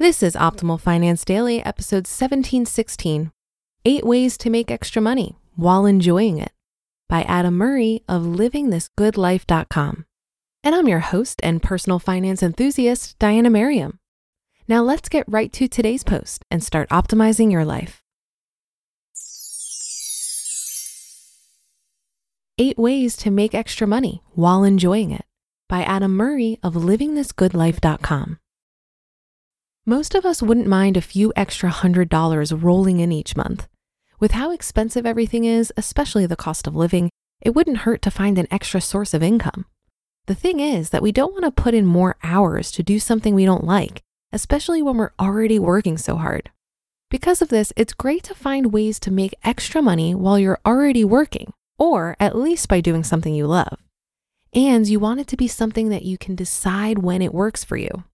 This is Optimal Finance Daily, episode 1716 Eight Ways to Make Extra Money While Enjoying It by Adam Murray of LivingThisGoodLife.com. And I'm your host and personal finance enthusiast, Diana Merriam. Now let's get right to today's post and start optimizing your life. Eight Ways to Make Extra Money While Enjoying It by Adam Murray of LivingThisGoodLife.com. Most of us wouldn't mind a few extra hundred dollars rolling in each month. With how expensive everything is, especially the cost of living, it wouldn't hurt to find an extra source of income. The thing is that we don't want to put in more hours to do something we don't like, especially when we're already working so hard. Because of this, it's great to find ways to make extra money while you're already working, or at least by doing something you love. And you want it to be something that you can decide when it works for you.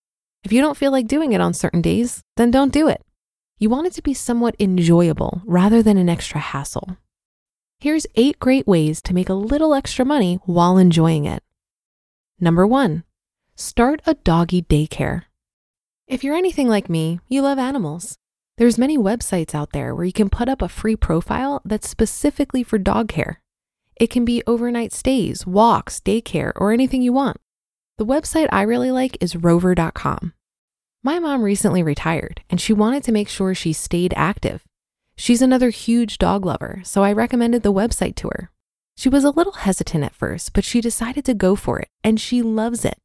If you don't feel like doing it on certain days, then don't do it. You want it to be somewhat enjoyable rather than an extra hassle. Here's eight great ways to make a little extra money while enjoying it. Number one, start a doggy daycare. If you're anything like me, you love animals. There's many websites out there where you can put up a free profile that's specifically for dog care. It can be overnight stays, walks, daycare, or anything you want. The website I really like is rover.com. My mom recently retired and she wanted to make sure she stayed active. She's another huge dog lover, so I recommended the website to her. She was a little hesitant at first, but she decided to go for it and she loves it.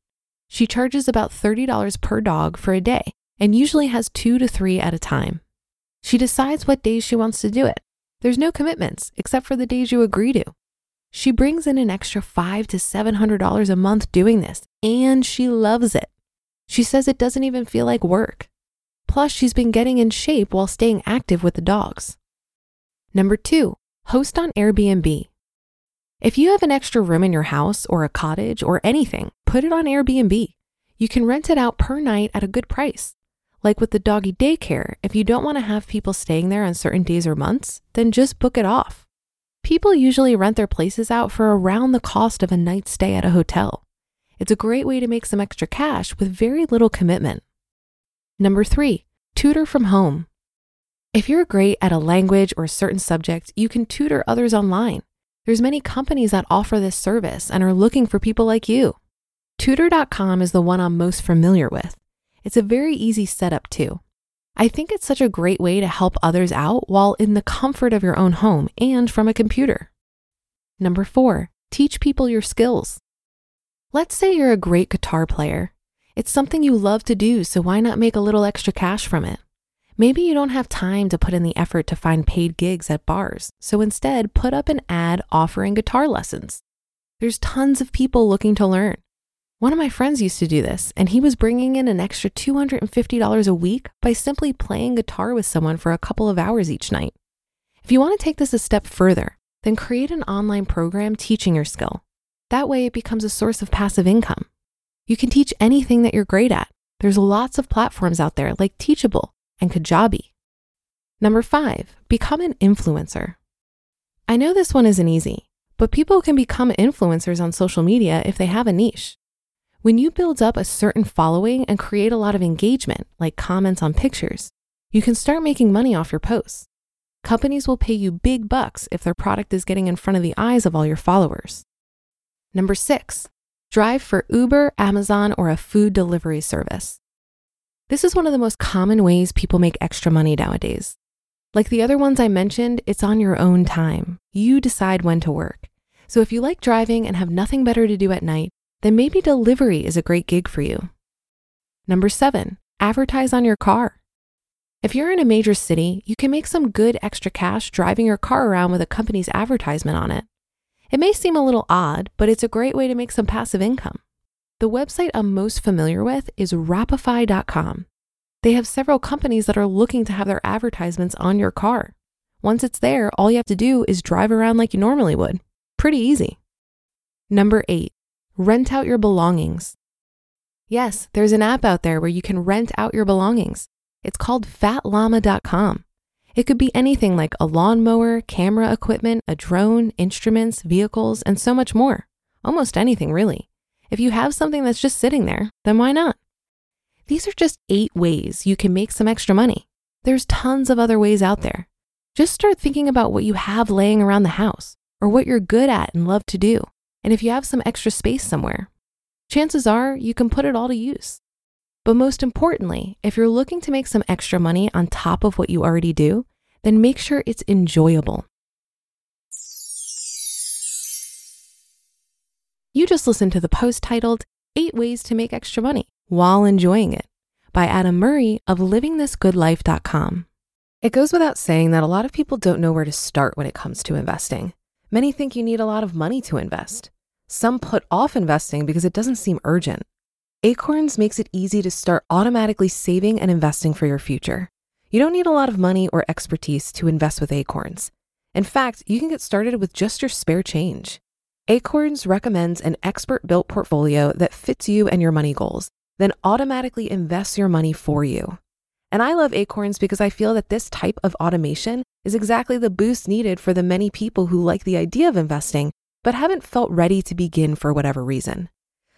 She charges about $30 per dog for a day and usually has two to three at a time. She decides what days she wants to do it. There's no commitments except for the days you agree to. She brings in an extra five to seven hundred dollars a month doing this, and she loves it. She says it doesn't even feel like work. Plus, she's been getting in shape while staying active with the dogs. Number two, host on Airbnb. If you have an extra room in your house or a cottage or anything, put it on Airbnb. You can rent it out per night at a good price. Like with the doggy daycare, if you don't want to have people staying there on certain days or months, then just book it off. People usually rent their places out for around the cost of a night's stay at a hotel. It's a great way to make some extra cash with very little commitment. Number three, tutor from home. If you're great at a language or a certain subject, you can tutor others online. There's many companies that offer this service and are looking for people like you. Tutor.com is the one I'm most familiar with. It's a very easy setup too. I think it's such a great way to help others out while in the comfort of your own home and from a computer. Number four, teach people your skills. Let's say you're a great guitar player. It's something you love to do, so why not make a little extra cash from it? Maybe you don't have time to put in the effort to find paid gigs at bars, so instead put up an ad offering guitar lessons. There's tons of people looking to learn. One of my friends used to do this, and he was bringing in an extra $250 a week by simply playing guitar with someone for a couple of hours each night. If you want to take this a step further, then create an online program teaching your skill. That way, it becomes a source of passive income. You can teach anything that you're great at. There's lots of platforms out there like Teachable and Kajabi. Number five, become an influencer. I know this one isn't easy, but people can become influencers on social media if they have a niche. When you build up a certain following and create a lot of engagement, like comments on pictures, you can start making money off your posts. Companies will pay you big bucks if their product is getting in front of the eyes of all your followers. Number six, drive for Uber, Amazon, or a food delivery service. This is one of the most common ways people make extra money nowadays. Like the other ones I mentioned, it's on your own time. You decide when to work. So if you like driving and have nothing better to do at night, then maybe delivery is a great gig for you. Number seven, advertise on your car. If you're in a major city, you can make some good extra cash driving your car around with a company's advertisement on it. It may seem a little odd, but it's a great way to make some passive income. The website I'm most familiar with is Wrapify.com. They have several companies that are looking to have their advertisements on your car. Once it's there, all you have to do is drive around like you normally would. Pretty easy. Number eight, rent out your belongings. Yes, there's an app out there where you can rent out your belongings. It's called fatllama.com. It could be anything like a lawnmower, camera equipment, a drone, instruments, vehicles, and so much more. Almost anything, really. If you have something that's just sitting there, then why not? These are just eight ways you can make some extra money. There's tons of other ways out there. Just start thinking about what you have laying around the house or what you're good at and love to do. And if you have some extra space somewhere, chances are you can put it all to use. But most importantly, if you're looking to make some extra money on top of what you already do, then make sure it's enjoyable. You just listened to the post titled Eight Ways to Make Extra Money While Enjoying It by Adam Murray of livingthisgoodlife.com. It goes without saying that a lot of people don't know where to start when it comes to investing. Many think you need a lot of money to invest. Some put off investing because it doesn't seem urgent. Acorns makes it easy to start automatically saving and investing for your future. You don't need a lot of money or expertise to invest with Acorns. In fact, you can get started with just your spare change. Acorns recommends an expert built portfolio that fits you and your money goals, then automatically invests your money for you. And I love Acorns because I feel that this type of automation is exactly the boost needed for the many people who like the idea of investing, but haven't felt ready to begin for whatever reason.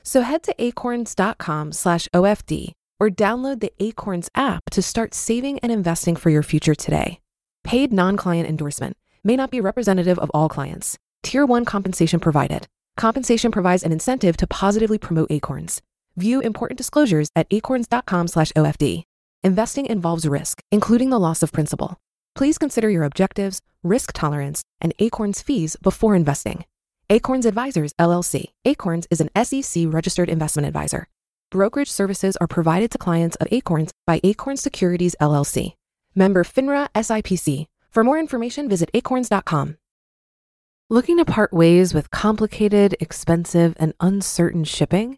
So head to acorns.com slash OFD or download the Acorns app to start saving and investing for your future today. Paid non-client endorsement may not be representative of all clients. Tier 1 compensation provided. Compensation provides an incentive to positively promote Acorns. View important disclosures at acorns.com slash OFD. Investing involves risk, including the loss of principal. Please consider your objectives, risk tolerance, and Acorns fees before investing. Acorns Advisors LLC. Acorns is an SEC registered investment advisor. Brokerage services are provided to clients of Acorns by Acorns Securities LLC. Member FINRA SIPC. For more information, visit acorns.com. Looking to part ways with complicated, expensive, and uncertain shipping?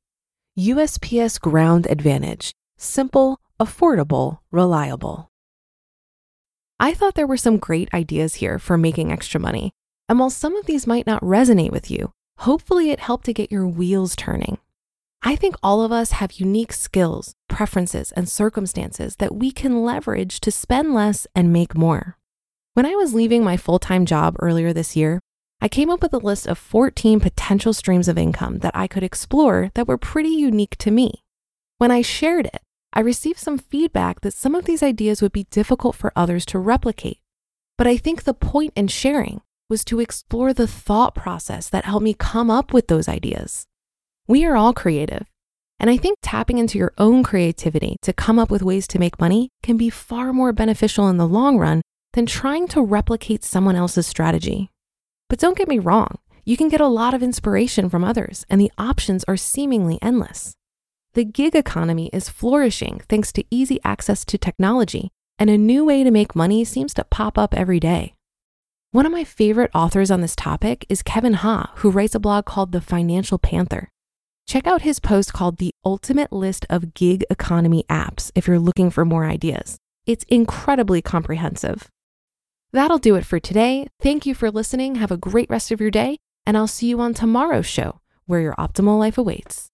USPS Ground Advantage. Simple, affordable, reliable. I thought there were some great ideas here for making extra money. And while some of these might not resonate with you, hopefully it helped to get your wheels turning. I think all of us have unique skills, preferences, and circumstances that we can leverage to spend less and make more. When I was leaving my full time job earlier this year, I came up with a list of 14 potential streams of income that I could explore that were pretty unique to me. When I shared it, I received some feedback that some of these ideas would be difficult for others to replicate. But I think the point in sharing was to explore the thought process that helped me come up with those ideas. We are all creative. And I think tapping into your own creativity to come up with ways to make money can be far more beneficial in the long run than trying to replicate someone else's strategy. But don't get me wrong, you can get a lot of inspiration from others, and the options are seemingly endless. The gig economy is flourishing thanks to easy access to technology, and a new way to make money seems to pop up every day. One of my favorite authors on this topic is Kevin Ha, who writes a blog called The Financial Panther. Check out his post called The Ultimate List of Gig Economy Apps if you're looking for more ideas. It's incredibly comprehensive. That'll do it for today. Thank you for listening. Have a great rest of your day, and I'll see you on tomorrow's show where your optimal life awaits.